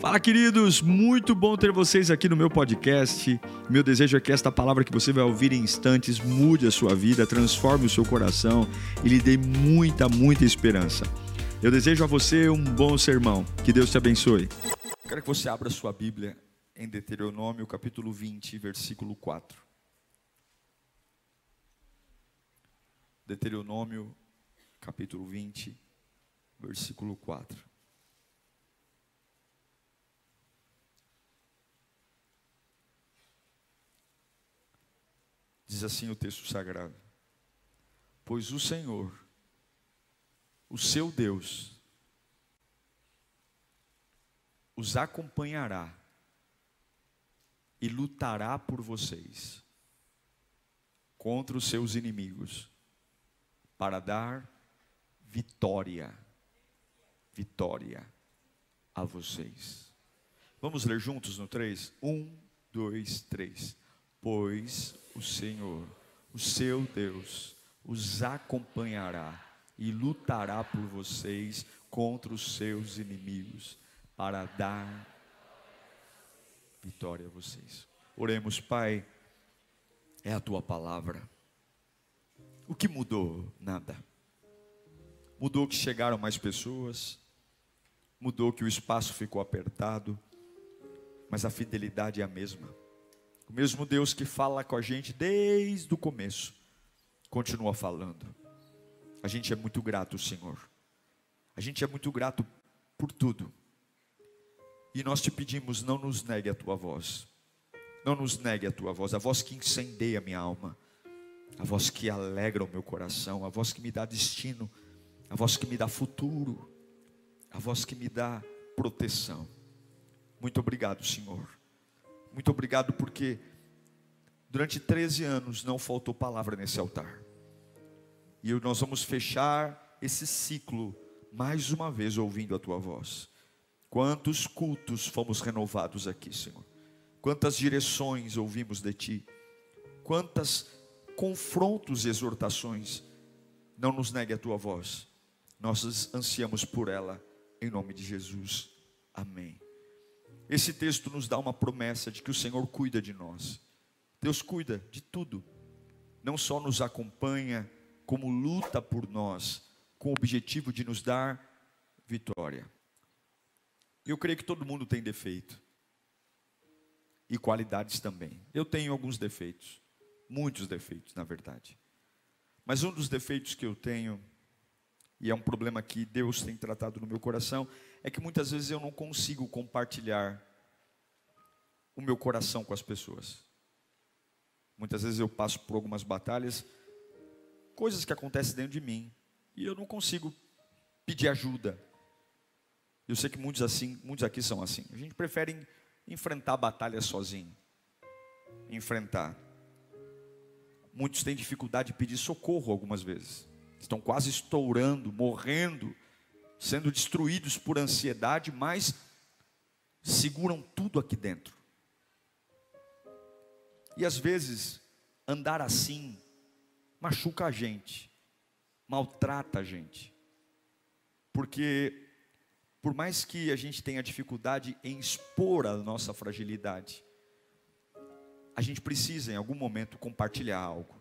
Fala, queridos! Muito bom ter vocês aqui no meu podcast. Meu desejo é que esta palavra que você vai ouvir em instantes mude a sua vida, transforme o seu coração e lhe dê muita, muita esperança. Eu desejo a você um bom sermão. Que Deus te abençoe. Quero que você abra sua Bíblia em Deuteronômio, capítulo 20, versículo 4. Deuteronômio, capítulo 20, versículo 4. Diz assim o texto sagrado: Pois o Senhor, o seu Deus, os acompanhará e lutará por vocês contra os seus inimigos, para dar vitória, vitória a vocês. Vamos ler juntos no 3? 1, 2, 3. Pois o Senhor, o seu Deus, os acompanhará e lutará por vocês contra os seus inimigos, para dar vitória a vocês. Oremos, Pai, é a tua palavra. O que mudou? Nada. Mudou que chegaram mais pessoas, mudou que o espaço ficou apertado, mas a fidelidade é a mesma. O mesmo Deus que fala com a gente desde o começo, continua falando. A gente é muito grato, Senhor. A gente é muito grato por tudo. E nós te pedimos, não nos negue a tua voz. Não nos negue a tua voz, a voz que incendeia a minha alma, a voz que alegra o meu coração, a voz que me dá destino, a voz que me dá futuro, a voz que me dá proteção. Muito obrigado, Senhor. Muito obrigado porque durante 13 anos não faltou palavra nesse altar. E nós vamos fechar esse ciclo mais uma vez ouvindo a tua voz. Quantos cultos fomos renovados aqui, Senhor. Quantas direções ouvimos de ti. Quantas confrontos e exortações. Não nos negue a tua voz. Nós ansiamos por ela em nome de Jesus. Amém. Esse texto nos dá uma promessa de que o Senhor cuida de nós. Deus cuida de tudo. Não só nos acompanha, como luta por nós, com o objetivo de nos dar vitória. Eu creio que todo mundo tem defeito. E qualidades também. Eu tenho alguns defeitos. Muitos defeitos, na verdade. Mas um dos defeitos que eu tenho, e é um problema que Deus tem tratado no meu coração, é que muitas vezes eu não consigo compartilhar o meu coração com as pessoas. Muitas vezes eu passo por algumas batalhas, coisas que acontecem dentro de mim, e eu não consigo pedir ajuda. Eu sei que muitos assim, muitos aqui são assim. A gente prefere enfrentar a batalha sozinho. Enfrentar. Muitos têm dificuldade de pedir socorro algumas vezes. Estão quase estourando, morrendo sendo destruídos por ansiedade, mas seguram tudo aqui dentro. E às vezes, andar assim machuca a gente, maltrata a gente, porque por mais que a gente tenha dificuldade em expor a nossa fragilidade, a gente precisa em algum momento compartilhar algo.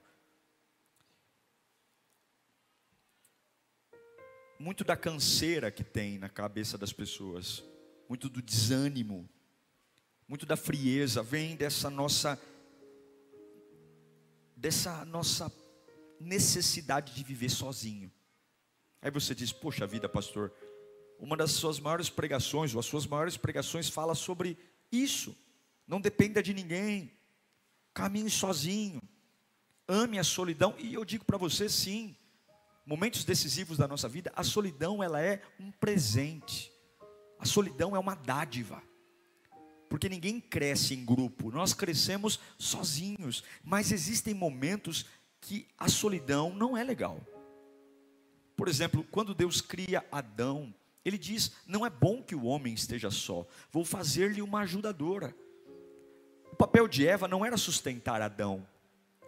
Muito da canseira que tem na cabeça das pessoas, muito do desânimo, muito da frieza, vem dessa nossa dessa nossa necessidade de viver sozinho. Aí você diz: "Poxa vida, pastor, uma das suas maiores pregações, ou as suas maiores pregações fala sobre isso. Não dependa de ninguém. Caminhe sozinho. Ame a solidão". E eu digo para você, sim, momentos decisivos da nossa vida, a solidão ela é um presente. A solidão é uma dádiva. Porque ninguém cresce em grupo, nós crescemos sozinhos, mas existem momentos que a solidão não é legal. Por exemplo, quando Deus cria Adão, ele diz: Não é bom que o homem esteja só, vou fazer-lhe uma ajudadora. O papel de Eva não era sustentar Adão,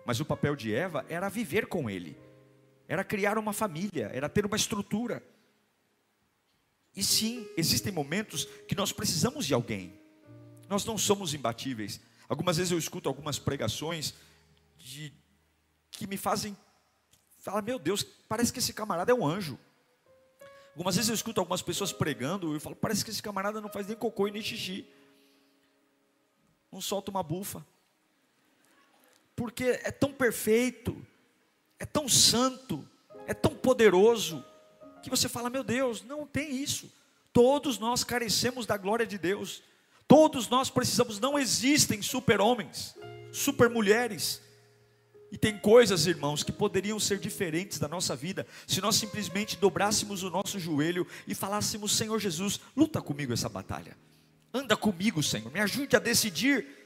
mas o papel de Eva era viver com ele era criar uma família, era ter uma estrutura. E sim, existem momentos que nós precisamos de alguém. Nós não somos imbatíveis. Algumas vezes eu escuto algumas pregações de, que me fazem falar: Meu Deus, parece que esse camarada é um anjo. Algumas vezes eu escuto algumas pessoas pregando e eu falo: Parece que esse camarada não faz nem cocô e nem xixi. Não solta uma bufa. Porque é tão perfeito, é tão santo, é tão poderoso, que você fala: Meu Deus, não tem isso. Todos nós carecemos da glória de Deus. Todos nós precisamos, não existem super-homens, super-mulheres. E tem coisas, irmãos, que poderiam ser diferentes da nossa vida se nós simplesmente dobrássemos o nosso joelho e falássemos: Senhor Jesus, luta comigo essa batalha. Anda comigo, Senhor, me ajude a decidir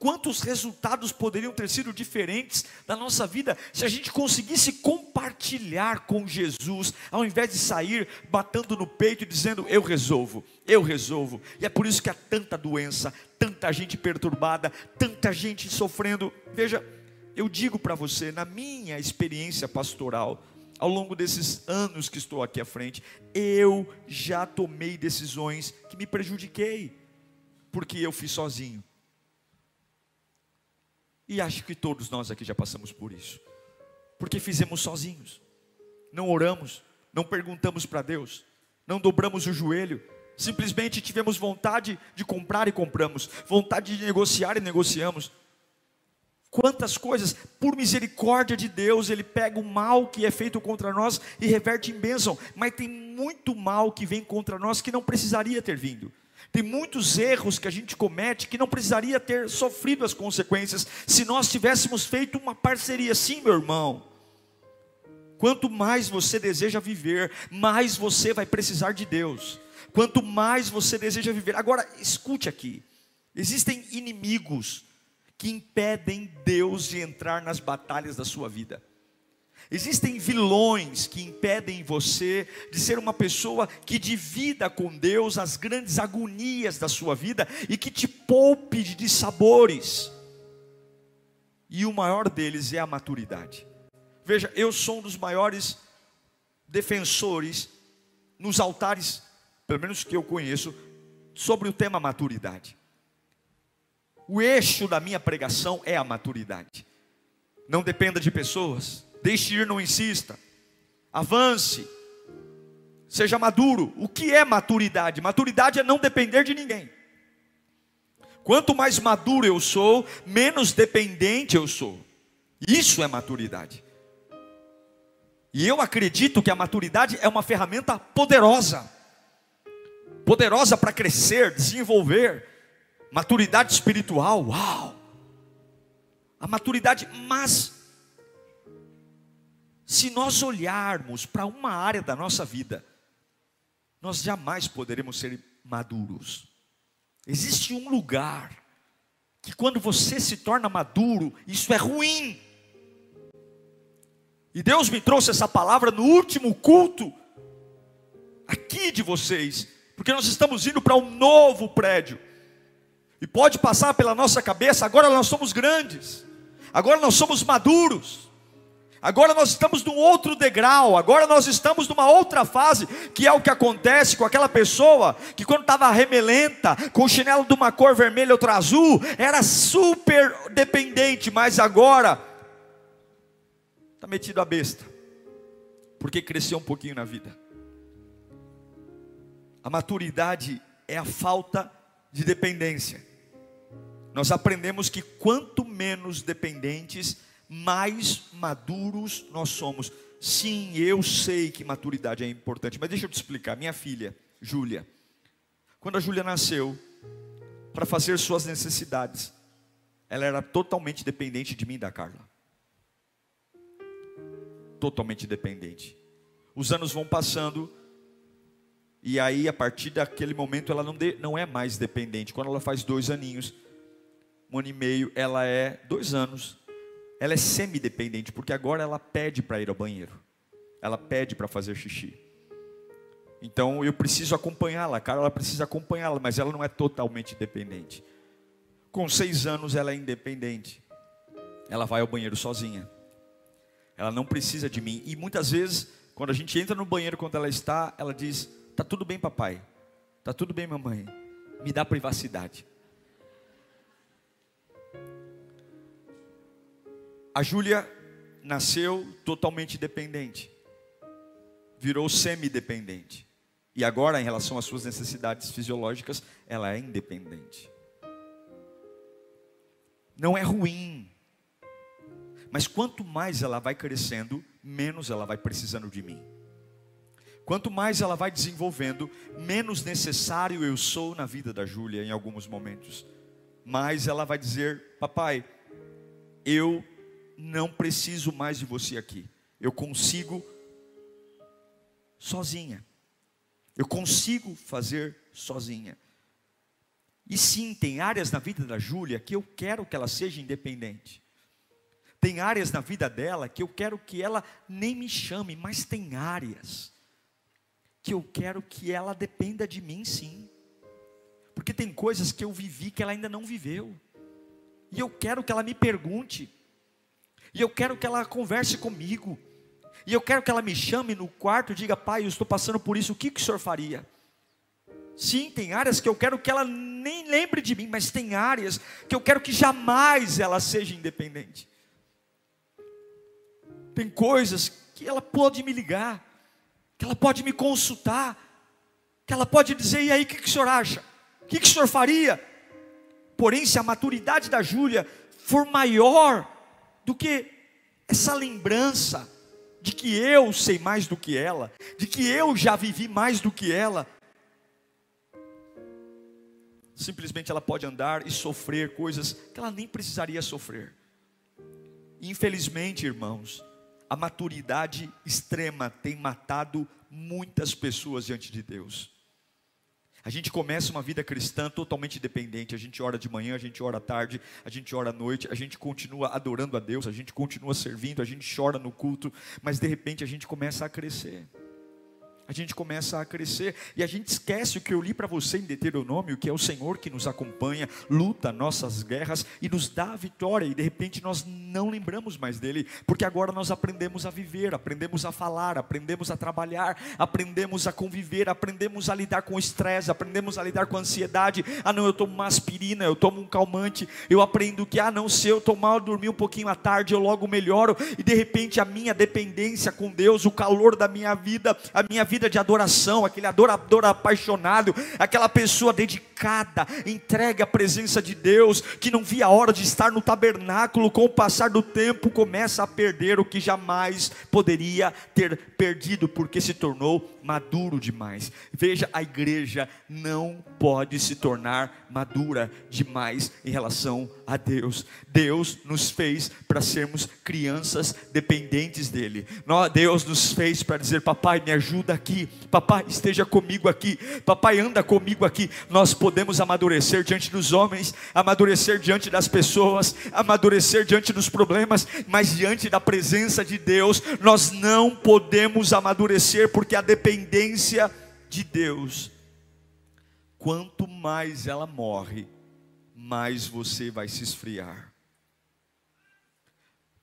quantos resultados poderiam ter sido diferentes da nossa vida se a gente conseguisse compartilhar com Jesus, ao invés de sair batendo no peito e dizendo: Eu resolvo, eu resolvo. E é por isso que há tanta doença, tanta gente perturbada, tanta gente sofrendo. Veja, eu digo para você, na minha experiência pastoral, ao longo desses anos que estou aqui à frente, eu já tomei decisões que me prejudiquei, porque eu fiz sozinho e acho que todos nós aqui já passamos por isso. Porque fizemos sozinhos. Não oramos, não perguntamos para Deus, não dobramos o joelho, simplesmente tivemos vontade de comprar e compramos, vontade de negociar e negociamos. Quantas coisas, por misericórdia de Deus, Ele pega o mal que é feito contra nós e reverte em bênção, mas tem muito mal que vem contra nós que não precisaria ter vindo. Tem muitos erros que a gente comete que não precisaria ter sofrido as consequências se nós tivéssemos feito uma parceria. Sim, meu irmão. Quanto mais você deseja viver, mais você vai precisar de Deus. Quanto mais você deseja viver. Agora, escute aqui: existem inimigos que impedem Deus de entrar nas batalhas da sua vida. Existem vilões que impedem você de ser uma pessoa que divida com Deus as grandes agonias da sua vida e que te poupe de sabores. E o maior deles é a maturidade. Veja, eu sou um dos maiores defensores nos altares, pelo menos que eu conheço, sobre o tema maturidade. O eixo da minha pregação é a maturidade. Não dependa de pessoas, Deixe ir, não insista. Avance. Seja maduro. O que é maturidade? Maturidade é não depender de ninguém. Quanto mais maduro eu sou, menos dependente eu sou. Isso é maturidade. E eu acredito que a maturidade é uma ferramenta poderosa poderosa para crescer, desenvolver. Maturidade espiritual, uau! A maturidade, mas se nós olharmos para uma área da nossa vida, nós jamais poderemos ser maduros. Existe um lugar que quando você se torna maduro, isso é ruim. E Deus me trouxe essa palavra no último culto aqui de vocês, porque nós estamos indo para um novo prédio. E pode passar pela nossa cabeça, agora nós somos grandes. Agora nós somos maduros. Agora nós estamos num outro degrau, agora nós estamos numa outra fase, que é o que acontece com aquela pessoa que quando estava remelenta, com o chinelo de uma cor vermelha outra azul, era super dependente, mas agora está metido a besta, porque cresceu um pouquinho na vida. A maturidade é a falta de dependência. Nós aprendemos que quanto menos dependentes, mais maduros nós somos. Sim, eu sei que maturidade é importante, mas deixa eu te explicar. Minha filha, Júlia, quando a Júlia nasceu, para fazer suas necessidades, ela era totalmente dependente de mim e da Carla. Totalmente dependente. Os anos vão passando, e aí, a partir daquele momento, ela não, de, não é mais dependente. Quando ela faz dois aninhos, um ano e meio, ela é dois anos, ela é semi-dependente, porque agora ela pede para ir ao banheiro. Ela pede para fazer xixi. Então eu preciso acompanhá-la, cara ela precisa acompanhá-la, mas ela não é totalmente dependente. Com seis anos ela é independente. Ela vai ao banheiro sozinha. Ela não precisa de mim. E muitas vezes, quando a gente entra no banheiro quando ela está, ela diz: Tá tudo bem, papai. Tá tudo bem, mamãe. Me dá privacidade. A Júlia nasceu totalmente dependente, virou semi-dependente. E agora, em relação às suas necessidades fisiológicas, ela é independente. Não é ruim, mas quanto mais ela vai crescendo, menos ela vai precisando de mim. Quanto mais ela vai desenvolvendo, menos necessário eu sou na vida da Júlia em alguns momentos. Mais ela vai dizer: Papai, eu não preciso mais de você aqui. Eu consigo sozinha. Eu consigo fazer sozinha. E sim, tem áreas na vida da Júlia que eu quero que ela seja independente. Tem áreas na vida dela que eu quero que ela nem me chame, mas tem áreas que eu quero que ela dependa de mim sim. Porque tem coisas que eu vivi que ela ainda não viveu. E eu quero que ela me pergunte. E eu quero que ela converse comigo. E eu quero que ela me chame no quarto e diga: Pai, eu estou passando por isso, o que, que o senhor faria? Sim, tem áreas que eu quero que ela nem lembre de mim, mas tem áreas que eu quero que jamais ela seja independente. Tem coisas que ela pode me ligar, que ela pode me consultar, que ela pode dizer: e aí, o que, que o senhor acha? O que, que o senhor faria? Porém, se a maturidade da Júlia for maior do que essa lembrança de que eu sei mais do que ela, de que eu já vivi mais do que ela. Simplesmente ela pode andar e sofrer coisas que ela nem precisaria sofrer. Infelizmente, irmãos, a maturidade extrema tem matado muitas pessoas diante de Deus. A gente começa uma vida cristã totalmente dependente. A gente ora de manhã, a gente ora à tarde, a gente ora à noite, a gente continua adorando a Deus, a gente continua servindo, a gente chora no culto, mas de repente a gente começa a crescer a gente começa a crescer e a gente esquece o que eu li para você em Deuteronômio, que é o Senhor que nos acompanha, luta nossas guerras e nos dá a vitória, e de repente nós não lembramos mais dele, porque agora nós aprendemos a viver, aprendemos a falar, aprendemos a trabalhar, aprendemos a conviver, aprendemos a lidar com o estresse, aprendemos a lidar com a ansiedade. Ah, não, eu tomo uma aspirina, eu tomo um calmante, eu aprendo que, ah, não, se eu tomar, dormir um pouquinho à tarde, eu logo melhoro, e de repente a minha dependência com Deus, o calor da minha vida, a minha vida vida de adoração, aquele adorador apaixonado, aquela pessoa dedicada, entregue à presença de Deus, que não via a hora de estar no tabernáculo, com o passar do tempo começa a perder o que jamais poderia ter perdido, porque se tornou maduro demais. Veja, a igreja não pode se tornar madura demais em relação a Deus. Deus nos fez para sermos crianças dependentes dele. Deus nos fez para dizer: Papai, me ajuda aqui. Papai, esteja comigo aqui. Papai, anda comigo aqui. Nós podemos amadurecer diante dos homens, amadurecer diante das pessoas, amadurecer diante dos problemas, mas diante da presença de Deus, nós não podemos amadurecer porque a dependência de Deus, quanto mais ela morre, mais você vai se esfriar.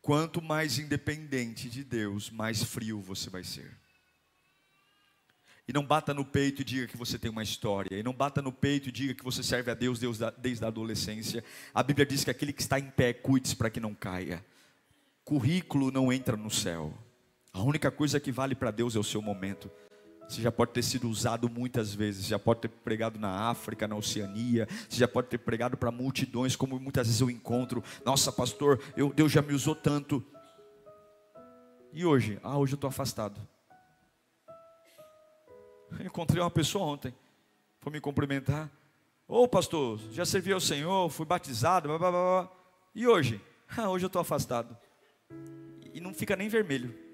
Quanto mais independente de Deus, mais frio você vai ser. E não bata no peito e diga que você tem uma história. E não bata no peito e diga que você serve a Deus, desde a adolescência. A Bíblia diz que aquele que está em pé, cuide-se para que não caia. Currículo não entra no céu. A única coisa que vale para Deus é o seu momento. Você já pode ter sido usado muitas vezes, já pode ter pregado na África, na Oceania, você já pode ter pregado para multidões, como muitas vezes eu encontro. Nossa, pastor, eu, Deus já me usou tanto. E hoje? Ah, hoje eu estou afastado. Eu encontrei uma pessoa ontem, foi me cumprimentar. Ô oh, pastor, já servi ao Senhor, fui batizado, blá, blá, blá. e hoje? Ah, hoje eu estou afastado. E não fica nem vermelho.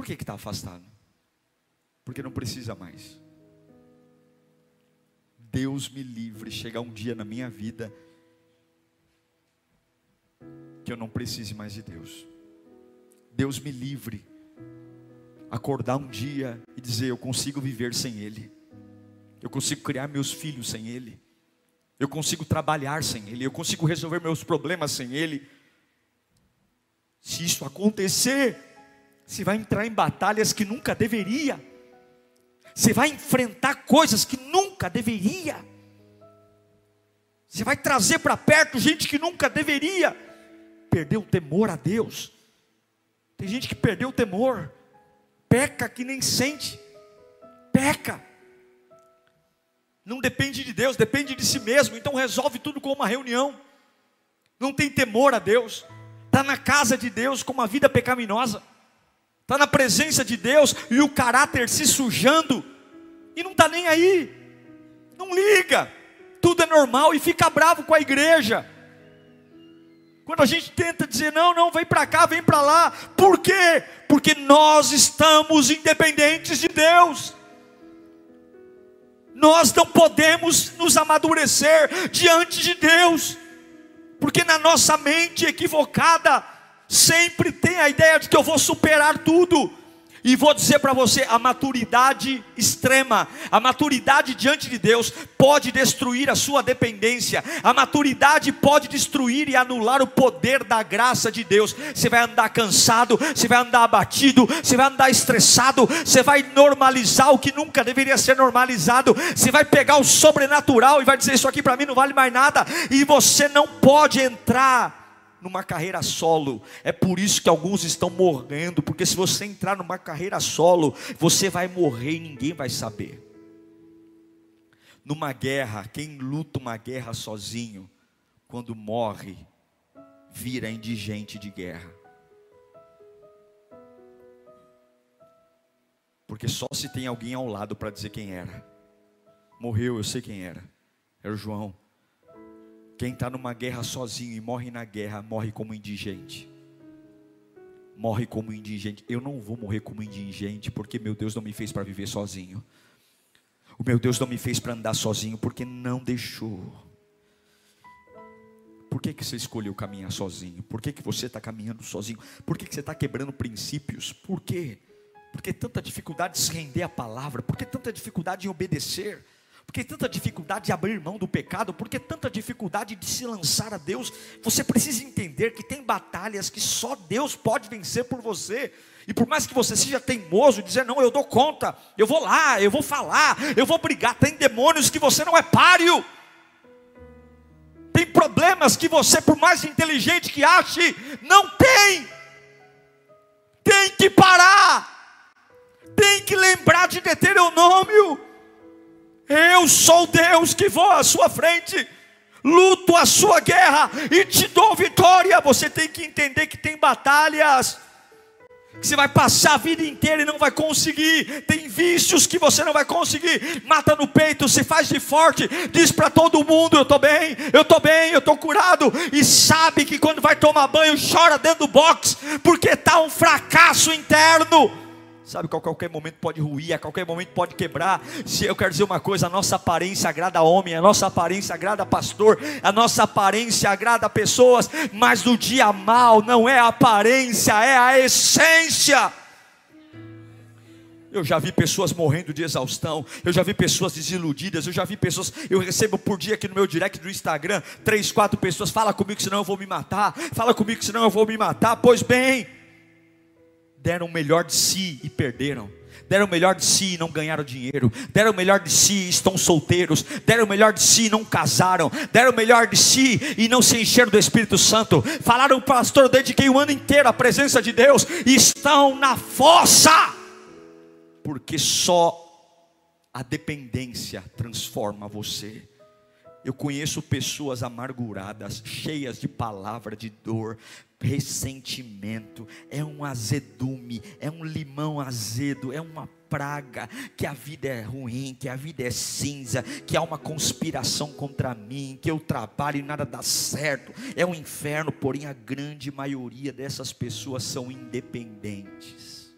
Por que está afastado? Porque não precisa mais. Deus me livre chegar um dia na minha vida que eu não precise mais de Deus. Deus me livre acordar um dia e dizer eu consigo viver sem Ele. Eu consigo criar meus filhos sem Ele. Eu consigo trabalhar sem Ele. Eu consigo resolver meus problemas sem Ele. Se isso acontecer, Você vai entrar em batalhas que nunca deveria. Você vai enfrentar coisas que nunca deveria. Você vai trazer para perto gente que nunca deveria. Perdeu o temor a Deus. Tem gente que perdeu o temor. Peca que nem sente. Peca. Não depende de Deus, depende de si mesmo. Então resolve tudo com uma reunião. Não tem temor a Deus. Está na casa de Deus com uma vida pecaminosa. Está na presença de Deus e o caráter se sujando. E não está nem aí. Não liga tudo é normal e fica bravo com a igreja. Quando a gente tenta dizer, não, não, vem para cá, vem para lá, por quê? Porque nós estamos independentes de Deus. Nós não podemos nos amadurecer diante de Deus, porque na nossa mente equivocada, sempre tem a ideia de que eu vou superar tudo, e vou dizer para você: a maturidade extrema, a maturidade diante de Deus pode destruir a sua dependência, a maturidade pode destruir e anular o poder da graça de Deus. Você vai andar cansado, você vai andar abatido, você vai andar estressado, você vai normalizar o que nunca deveria ser normalizado, você vai pegar o sobrenatural e vai dizer: Isso aqui para mim não vale mais nada, e você não pode entrar numa carreira solo. É por isso que alguns estão morrendo, porque se você entrar numa carreira solo, você vai morrer e ninguém vai saber. Numa guerra, quem luta uma guerra sozinho, quando morre, vira indigente de guerra. Porque só se tem alguém ao lado para dizer quem era. Morreu, eu sei quem era. Era o João. Quem está numa guerra sozinho e morre na guerra, morre como indigente. Morre como indigente. Eu não vou morrer como indigente, porque meu Deus não me fez para viver sozinho. O meu Deus não me fez para andar sozinho, porque não deixou. Por que, que você escolheu caminhar sozinho? Por que, que você está caminhando sozinho? Por que, que você está quebrando princípios? Por quê? Por que tanta dificuldade de se render à palavra? Por que tanta dificuldade em obedecer? Por que tanta dificuldade de abrir mão do pecado? Por que tanta dificuldade de se lançar a Deus? Você precisa entender que tem batalhas que só Deus pode vencer por você. E por mais que você seja teimoso, dizer não, eu dou conta, eu vou lá, eu vou falar, eu vou brigar, tem demônios que você não é páreo. Tem problemas que você, por mais inteligente que ache, não tem. Tem que parar. Tem que lembrar de Deuteronômio. Eu sou Deus que vou à sua frente, luto a sua guerra e te dou vitória. Você tem que entender que tem batalhas que você vai passar a vida inteira e não vai conseguir. Tem vícios que você não vai conseguir. Mata no peito, se faz de forte, diz para todo mundo: Eu estou bem, eu estou bem, eu estou curado. E sabe que quando vai tomar banho, chora dentro do box, porque está um fracasso interno. Sabe, a qualquer momento pode ruir, a qualquer momento pode quebrar. Se eu quero dizer uma coisa, a nossa aparência agrada homem, a nossa aparência agrada pastor, a nossa aparência agrada pessoas, mas no dia mal não é a aparência, é a essência. Eu já vi pessoas morrendo de exaustão, eu já vi pessoas desiludidas, eu já vi pessoas, eu recebo por dia aqui no meu direct do Instagram, três, quatro pessoas, fala comigo senão eu vou me matar, fala comigo senão eu vou me matar, pois bem, deram o melhor de si e perderam. Deram o melhor de si e não ganharam dinheiro. Deram o melhor de si e estão solteiros. Deram o melhor de si e não casaram. Deram o melhor de si e não se encheram do Espírito Santo. Falaram, pastor, eu dediquei o ano inteiro à presença de Deus. E estão na fossa. Porque só a dependência transforma você. Eu conheço pessoas amarguradas, cheias de palavra de dor, ressentimento, é um azedume, é um limão azedo, é uma praga, que a vida é ruim, que a vida é cinza, que há uma conspiração contra mim, que eu trabalho e nada dá certo, é um inferno, porém a grande maioria dessas pessoas são independentes,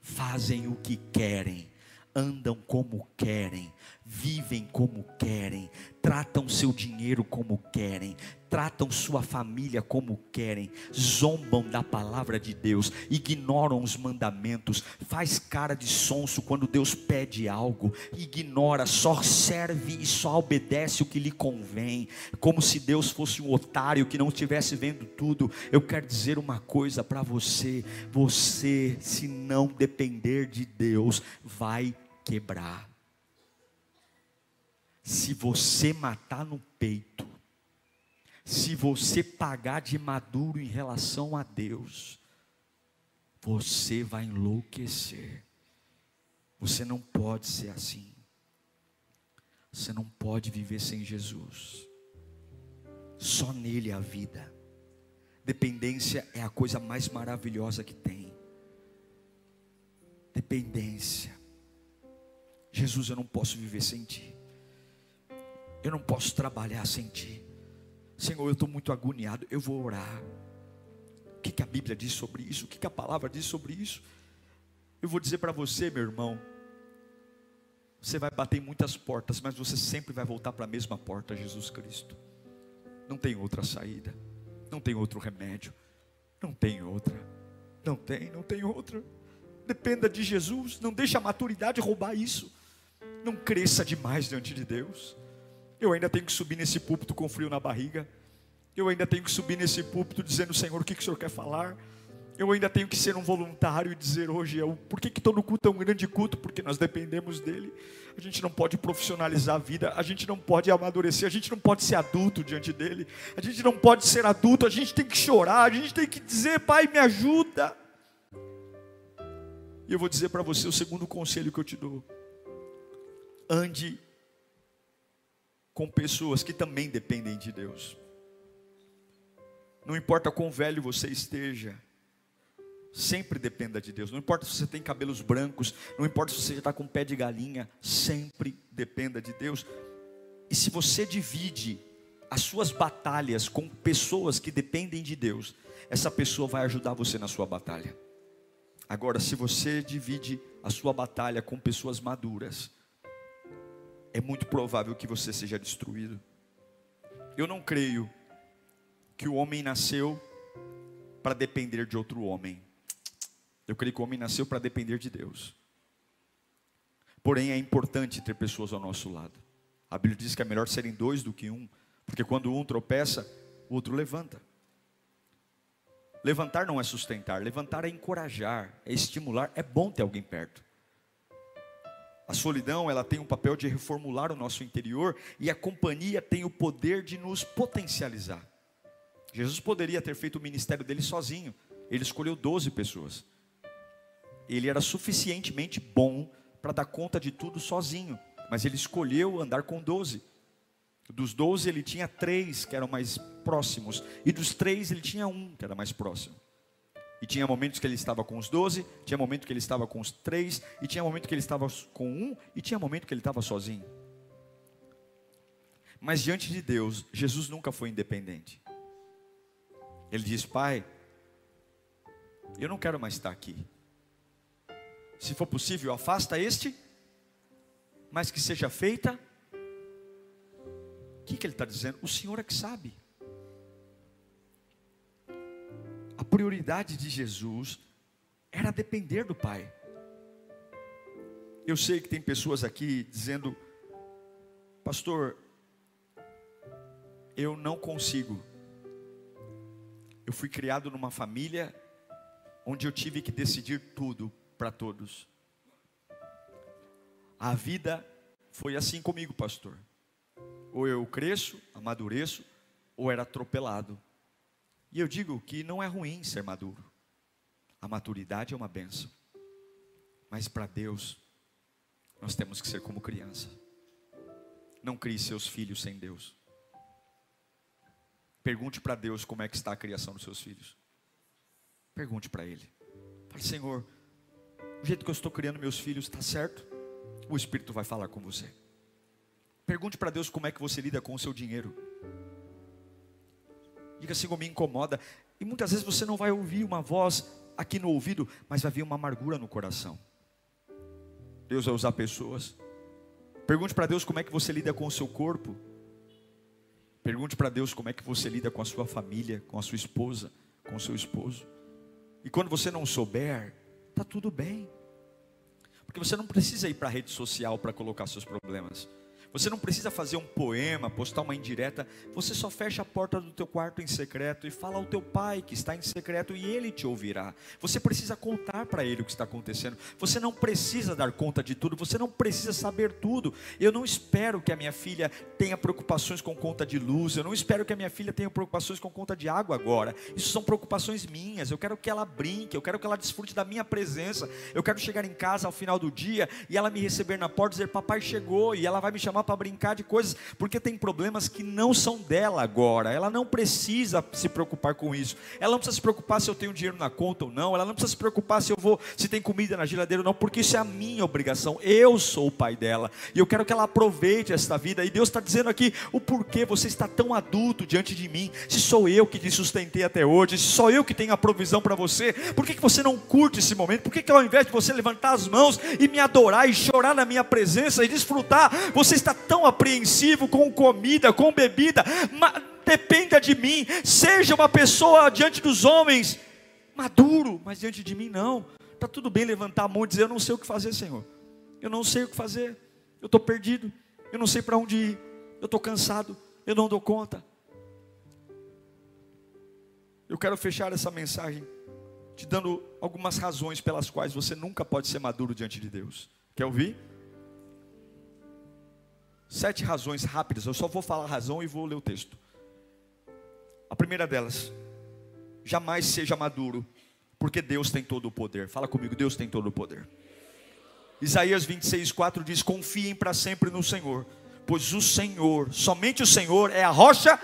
fazem o que querem, andam como querem, vivem como querem, tratam seu dinheiro como querem, tratam sua família como querem, zombam da palavra de Deus, ignoram os mandamentos, faz cara de sonso quando Deus pede algo, ignora, só serve e só obedece o que lhe convém, como se Deus fosse um otário que não estivesse vendo tudo. Eu quero dizer uma coisa para você: você, se não depender de Deus, vai quebrar. Se você matar no peito, se você pagar de maduro em relação a Deus, você vai enlouquecer. Você não pode ser assim. Você não pode viver sem Jesus. Só nele a vida. Dependência é a coisa mais maravilhosa que tem. Dependência. Jesus, eu não posso viver sem ti. Eu não posso trabalhar sem ti. Senhor, eu estou muito agoniado. Eu vou orar. O que, que a Bíblia diz sobre isso? O que, que a palavra diz sobre isso? Eu vou dizer para você, meu irmão. Você vai bater em muitas portas, mas você sempre vai voltar para a mesma porta, Jesus Cristo. Não tem outra saída. Não tem outro remédio. Não tem outra. Não tem, não tem outra. Dependa de Jesus. Não deixe a maturidade roubar isso. Não cresça demais diante de Deus. Eu ainda tenho que subir nesse púlpito com frio na barriga. Eu ainda tenho que subir nesse púlpito dizendo, Senhor, o que, que o Senhor quer falar? Eu ainda tenho que ser um voluntário e dizer hoje, eu, por que, que todo culto é um grande culto? Porque nós dependemos dele. A gente não pode profissionalizar a vida, a gente não pode amadurecer, a gente não pode ser adulto diante dele, a gente não pode ser adulto, a gente tem que chorar, a gente tem que dizer, Pai, me ajuda. E eu vou dizer para você o segundo conselho que eu te dou: ande com pessoas que também dependem de Deus. Não importa quão velho você esteja, sempre dependa de Deus. Não importa se você tem cabelos brancos, não importa se você está com pé de galinha, sempre dependa de Deus. E se você divide as suas batalhas com pessoas que dependem de Deus, essa pessoa vai ajudar você na sua batalha. Agora, se você divide a sua batalha com pessoas maduras, é muito provável que você seja destruído. Eu não creio que o homem nasceu para depender de outro homem. Eu creio que o homem nasceu para depender de Deus. Porém, é importante ter pessoas ao nosso lado. A Bíblia diz que é melhor serem dois do que um, porque quando um tropeça, o outro levanta. Levantar não é sustentar, levantar é encorajar, é estimular. É bom ter alguém perto. A solidão, ela tem um papel de reformular o nosso interior e a companhia tem o poder de nos potencializar. Jesus poderia ter feito o ministério dele sozinho. Ele escolheu 12 pessoas. Ele era suficientemente bom para dar conta de tudo sozinho, mas ele escolheu andar com 12. Dos 12 ele tinha três que eram mais próximos, e dos três ele tinha um que era mais próximo. E tinha momentos que ele estava com os doze, tinha momento que ele estava com os três, e tinha momento que ele estava com um, e tinha momento que ele estava sozinho. Mas diante de Deus, Jesus nunca foi independente. Ele diz: Pai, eu não quero mais estar aqui. Se for possível, afasta este, mas que seja feita. O que, que ele está dizendo? O Senhor é que sabe. Prioridade de Jesus era depender do Pai. Eu sei que tem pessoas aqui dizendo, pastor, eu não consigo. Eu fui criado numa família onde eu tive que decidir tudo para todos. A vida foi assim comigo, pastor. Ou eu cresço, amadureço, ou era atropelado. E eu digo que não é ruim ser maduro. A maturidade é uma benção. Mas para Deus, nós temos que ser como criança. Não crie seus filhos sem Deus. Pergunte para Deus como é que está a criação dos seus filhos. Pergunte para Ele. Fale, Senhor, o jeito que eu estou criando meus filhos está certo? O Espírito vai falar com você. Pergunte para Deus como é que você lida com o seu dinheiro. Diga assim, me incomoda. E muitas vezes você não vai ouvir uma voz aqui no ouvido, mas vai vir uma amargura no coração. Deus vai usar pessoas Pergunte para Deus como é que você lida com o seu corpo. Pergunte para Deus como é que você lida com a sua família, com a sua esposa, com o seu esposo. E quando você não souber, tá tudo bem. Porque você não precisa ir para a rede social para colocar seus problemas. Você não precisa fazer um poema, postar uma indireta. Você só fecha a porta do teu quarto em secreto e fala ao teu pai que está em secreto e ele te ouvirá. Você precisa contar para ele o que está acontecendo. Você não precisa dar conta de tudo. Você não precisa saber tudo. Eu não espero que a minha filha tenha preocupações com conta de luz. Eu não espero que a minha filha tenha preocupações com conta de água agora. Isso são preocupações minhas. Eu quero que ela brinque. Eu quero que ela desfrute da minha presença. Eu quero chegar em casa ao final do dia e ela me receber na porta e dizer: Papai chegou. E ela vai me chamar chamar para brincar de coisas, porque tem problemas que não são dela agora. Ela não precisa se preocupar com isso. Ela não precisa se preocupar se eu tenho dinheiro na conta ou não. Ela não precisa se preocupar se eu vou, se tem comida na geladeira ou não, porque isso é a minha obrigação. Eu sou o pai dela e eu quero que ela aproveite esta vida. E Deus está dizendo aqui o porquê você está tão adulto diante de mim. Se sou eu que te sustentei até hoje, se sou eu que tenho a provisão para você, por que, que você não curte esse momento? Por que, que ao invés de você levantar as mãos e me adorar e chorar na minha presença e desfrutar, você está tão apreensivo com comida, com bebida, dependa de mim, seja uma pessoa diante dos homens, maduro, mas diante de mim não. Está tudo bem levantar a mão e dizer: Eu não sei o que fazer, Senhor. Eu não sei o que fazer. Eu estou perdido. Eu não sei para onde ir. Eu estou cansado. Eu não dou conta. Eu quero fechar essa mensagem te dando algumas razões pelas quais você nunca pode ser maduro diante de Deus. Quer ouvir? Sete razões rápidas, eu só vou falar a razão e vou ler o texto. A primeira delas, jamais seja maduro, porque Deus tem todo o poder. Fala comigo, Deus tem todo o poder. Isaías 26, 4 diz: Confiem para sempre no Senhor, pois o Senhor, somente o Senhor é a rocha.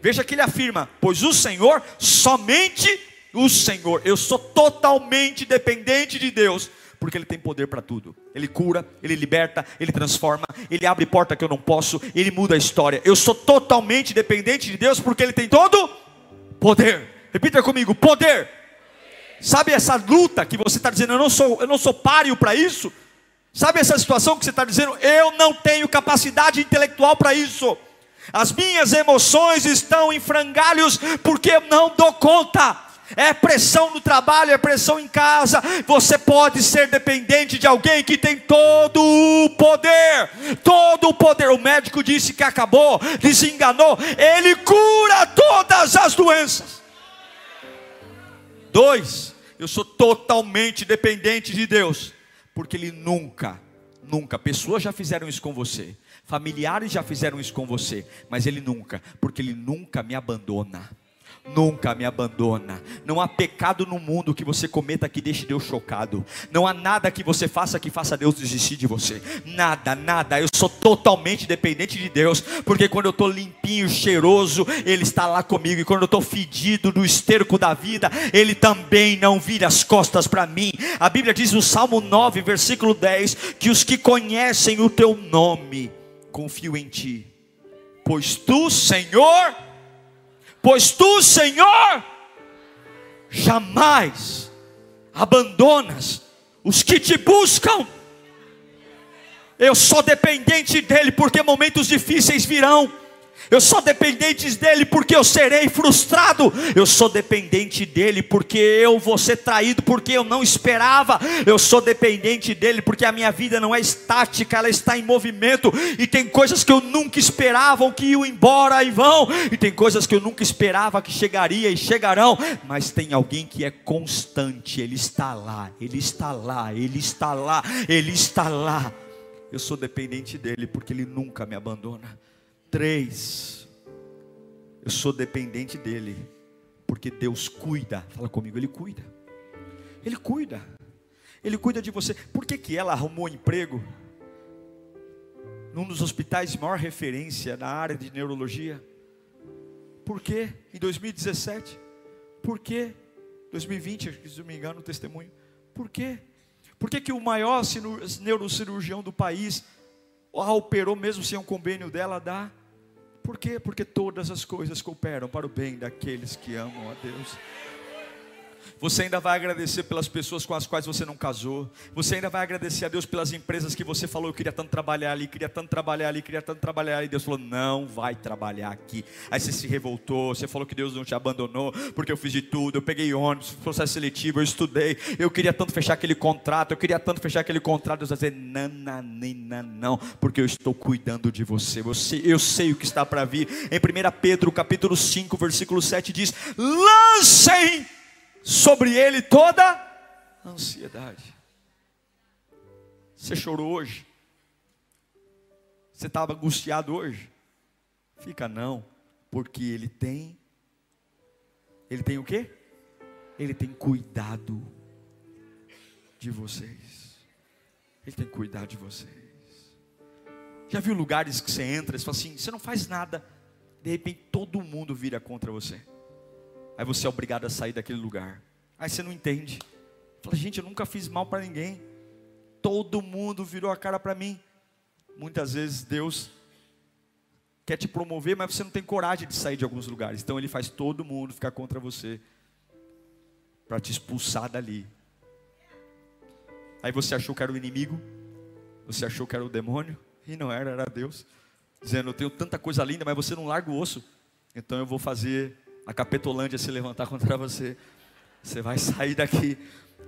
Veja que ele afirma: Pois o Senhor, somente o Senhor, eu sou totalmente dependente de Deus porque Ele tem poder para tudo. Ele cura, Ele liberta, Ele transforma, Ele abre porta que eu não posso, Ele muda a história. Eu sou totalmente dependente de Deus porque Ele tem todo poder. Repita comigo: poder. Sabe essa luta que você está dizendo, eu não sou, eu não sou páreo para isso? Sabe essa situação que você está dizendo, eu não tenho capacidade intelectual para isso. As minhas emoções estão em frangalhos porque eu não dou conta é pressão no trabalho, é pressão em casa. Você pode ser dependente de alguém que tem todo o poder, todo o poder. O médico disse que acabou, desenganou. Ele cura todas as doenças. Dois, eu sou totalmente dependente de Deus, porque Ele nunca, nunca, pessoas já fizeram isso com você, familiares já fizeram isso com você, mas Ele nunca, porque Ele nunca me abandona nunca me abandona. Não há pecado no mundo que você cometa que deixe Deus chocado. Não há nada que você faça que faça Deus desistir de você. Nada, nada. Eu sou totalmente dependente de Deus, porque quando eu estou limpinho, cheiroso, Ele está lá comigo. E quando eu estou fedido do esterco da vida, Ele também não vira as costas para mim. A Bíblia diz no Salmo 9, versículo 10, que os que conhecem o teu nome confiam em ti, pois tu, Senhor, pois tu, Senhor, jamais abandonas os que te buscam. Eu sou dependente dEle, porque momentos difíceis virão. Eu sou dependente dele porque eu serei frustrado. Eu sou dependente dele porque eu vou ser traído porque eu não esperava. Eu sou dependente dele porque a minha vida não é estática, ela está em movimento. E tem coisas que eu nunca esperava que iam embora e vão. E tem coisas que eu nunca esperava que chegaria e chegarão. Mas tem alguém que é constante. Ele está lá, ele está lá, ele está lá, ele está lá. Eu sou dependente dele porque ele nunca me abandona. Três, eu sou dependente dele, porque Deus cuida. Fala comigo, Ele cuida. Ele cuida. Ele cuida de você. Por que, que ela arrumou emprego num dos hospitais de maior referência na área de neurologia? Por que em 2017? Por que 2020, se não me engano, o testemunho? Por quê? Por que, que o maior neurocirurgião do país a operou mesmo sem um convênio dela dá? Por quê? Porque todas as coisas cooperam para o bem daqueles que amam a Deus. Você ainda vai agradecer pelas pessoas com as quais você não casou. Você ainda vai agradecer a Deus pelas empresas que você falou, eu queria tanto trabalhar ali, queria tanto trabalhar ali, queria tanto trabalhar ali. Deus falou, não vai trabalhar aqui. Aí você se revoltou, você falou que Deus não te abandonou, porque eu fiz de tudo, eu peguei ônibus, processo seletivo, eu estudei, eu queria tanto fechar aquele contrato, eu queria tanto fechar aquele contrato. Deus vai dizer, nananina, não, porque eu estou cuidando de você. Sei, eu sei o que está para vir. Em 1 Pedro, capítulo 5, versículo 7 diz: lancem sobre ele toda ansiedade. Você chorou hoje? Você estava angustiado hoje? Fica não, porque ele tem ele tem o quê? Ele tem cuidado de vocês. Ele tem cuidado de vocês. Já viu lugares que você entra e fala assim, você não faz nada, de repente todo mundo vira contra você. Aí você é obrigado a sair daquele lugar. Aí você não entende. Fala, gente, eu nunca fiz mal para ninguém. Todo mundo virou a cara para mim. Muitas vezes Deus quer te promover, mas você não tem coragem de sair de alguns lugares. Então ele faz todo mundo ficar contra você para te expulsar dali. Aí você achou que era o inimigo, você achou que era o demônio, e não era, era Deus, dizendo: Eu tenho tanta coisa linda, mas você não larga o osso, então eu vou fazer a Capetolândia se levantar contra você. Você vai sair daqui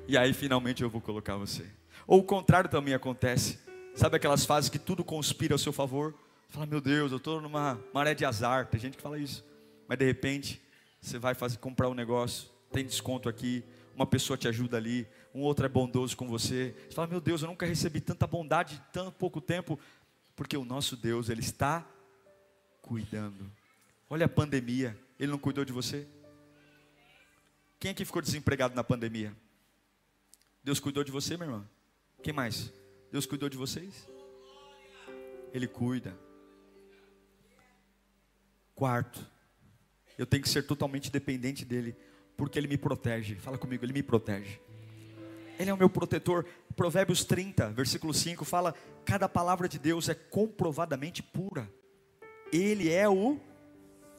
e aí finalmente eu vou colocar você. Ou o contrário também acontece. Sabe aquelas fases que tudo conspira ao seu favor? Fala, meu Deus, eu estou numa maré de azar. Tem gente que fala isso. Mas de repente, você vai fazer, comprar um negócio, tem desconto aqui, uma pessoa te ajuda ali, um outro é bondoso com você. Você fala, meu Deus, eu nunca recebi tanta bondade em tão pouco tempo. Porque o nosso Deus, Ele está cuidando. Olha a pandemia. Ele não cuidou de você? Quem aqui ficou desempregado na pandemia? Deus cuidou de você, meu irmão? Quem mais? Deus cuidou de vocês? Ele cuida. Quarto, eu tenho que ser totalmente dependente dele, porque ele me protege. Fala comigo, ele me protege. Ele é o meu protetor. Provérbios 30, versículo 5 fala: cada palavra de Deus é comprovadamente pura. Ele é o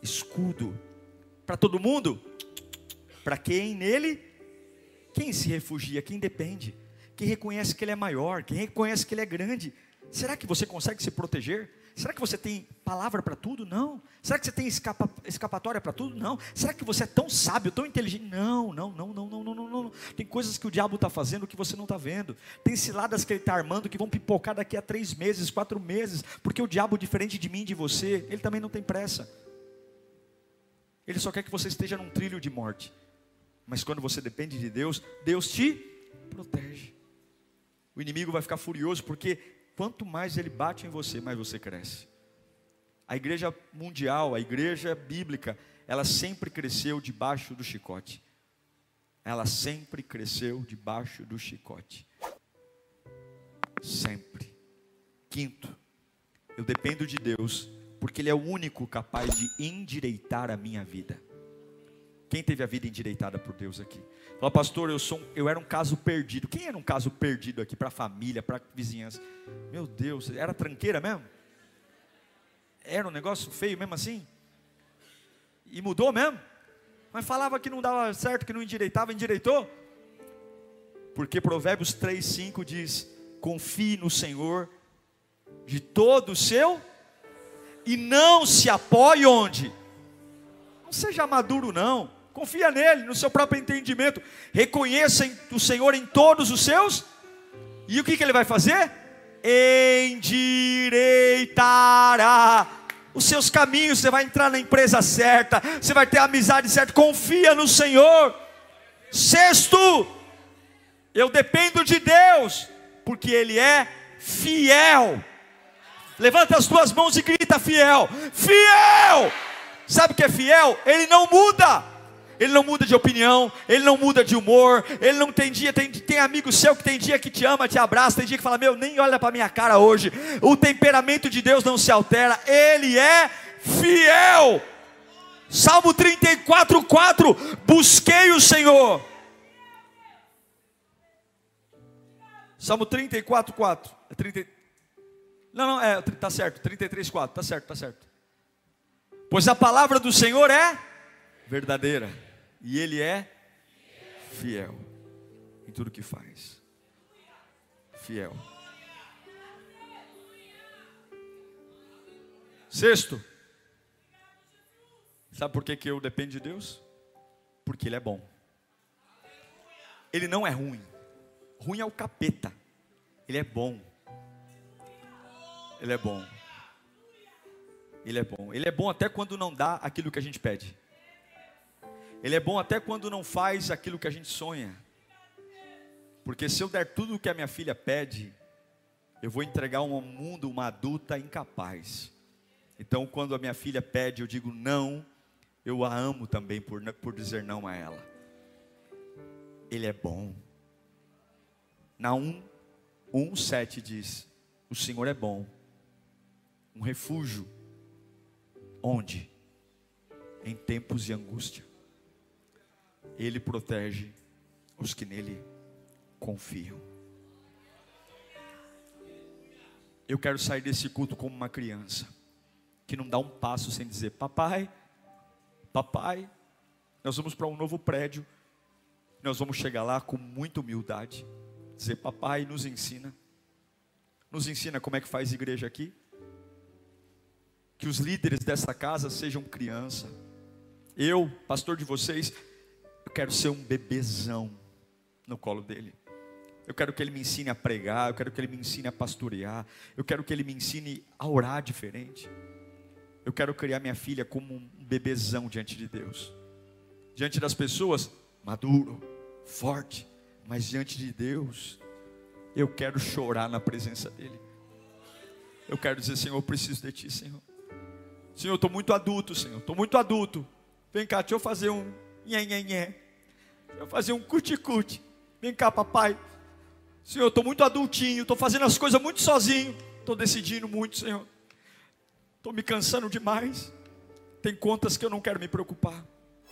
escudo para todo mundo? Para quem nele? Quem se refugia? Quem depende? Quem reconhece que ele é maior? Quem reconhece que ele é grande? Será que você consegue se proteger? Será que você tem palavra para tudo? Não. Será que você tem escapa, escapatória para tudo? Não. Será que você é tão sábio, tão inteligente? Não, não, não, não, não, não, não. não. Tem coisas que o diabo está fazendo que você não está vendo. Tem ciladas que ele está armando que vão pipocar daqui a três meses, quatro meses, porque o diabo, diferente de mim, de você, ele também não tem pressa. Ele só quer que você esteja num trilho de morte. Mas quando você depende de Deus, Deus te protege. O inimigo vai ficar furioso porque quanto mais ele bate em você, mais você cresce. A igreja mundial, a igreja bíblica, ela sempre cresceu debaixo do chicote. Ela sempre cresceu debaixo do chicote. Sempre. Quinto, eu dependo de Deus porque Ele é o único capaz de endireitar a minha vida. Quem teve a vida endireitada por Deus aqui? Fala, pastor, eu, sou um, eu era um caso perdido. Quem era um caso perdido aqui para a família, para a vizinhança? Meu Deus, era tranqueira mesmo? Era um negócio feio mesmo assim? E mudou mesmo? Mas falava que não dava certo, que não endireitava, endireitou? Porque Provérbios 3,5 diz: Confie no Senhor de todo o seu e não se apoie onde? Não seja maduro, não. Confia nele, no seu próprio entendimento. Reconheça o Senhor em todos os seus. E o que, que ele vai fazer? Endireitará os seus caminhos. Você vai entrar na empresa certa. Você vai ter a amizade certa. Confia no Senhor. Sexto, eu dependo de Deus, porque Ele é fiel. Levanta as duas mãos e grita: fiel, fiel. Sabe o que é fiel? Ele não muda. Ele não muda de opinião, ele não muda de humor, ele não tem dia, tem, tem amigo seu que tem dia que te ama, te abraça, tem dia que fala, meu, nem olha para minha cara hoje. O temperamento de Deus não se altera, ele é fiel. Salmo 34, 4: Busquei o Senhor. Salmo 34, 4. 30, não, não, é, tá certo, 33, 4, tá certo, tá certo. Pois a palavra do Senhor é verdadeira, e Ele é Fiel em tudo que faz. Fiel. Sexto. Sabe por que, que eu dependo de Deus? Porque Ele é bom. Ele não é ruim. Ruim é o capeta. Ele é bom. Ele é bom. Ele é bom. Ele é bom até quando não dá aquilo que a gente pede. Ele é bom até quando não faz aquilo que a gente sonha. Porque se eu der tudo o que a minha filha pede, eu vou entregar um mundo, uma adulta incapaz. Então, quando a minha filha pede, eu digo não, eu a amo também por, por dizer não a ela. Ele é bom. Na 1, 1, 7 diz: O Senhor é bom, um refúgio. Onde? Em tempos de angústia. Ele protege os que nele confiam. Eu quero sair desse culto como uma criança que não dá um passo sem dizer: Papai, papai, nós vamos para um novo prédio. Nós vamos chegar lá com muita humildade. Dizer: Papai, nos ensina. Nos ensina como é que faz igreja aqui. Que os líderes dessa casa sejam criança. Eu, pastor de vocês, eu quero ser um bebezão no colo dele. Eu quero que ele me ensine a pregar, eu quero que ele me ensine a pastorear, eu quero que ele me ensine a orar diferente. Eu quero criar minha filha como um bebezão diante de Deus. Diante das pessoas, maduro, forte, mas diante de Deus, eu quero chorar na presença dele. Eu quero dizer, Senhor, eu preciso de ti, Senhor. Senhor, eu estou muito adulto, Senhor, estou muito adulto. Vem cá, deixa eu fazer um nhé, nhé, nhé. Deixa eu fazer um cuti-cuti. Vem cá, papai. Senhor, estou muito adultinho, estou fazendo as coisas muito sozinho, estou decidindo muito, Senhor. Estou me cansando demais. Tem contas que eu não quero me preocupar.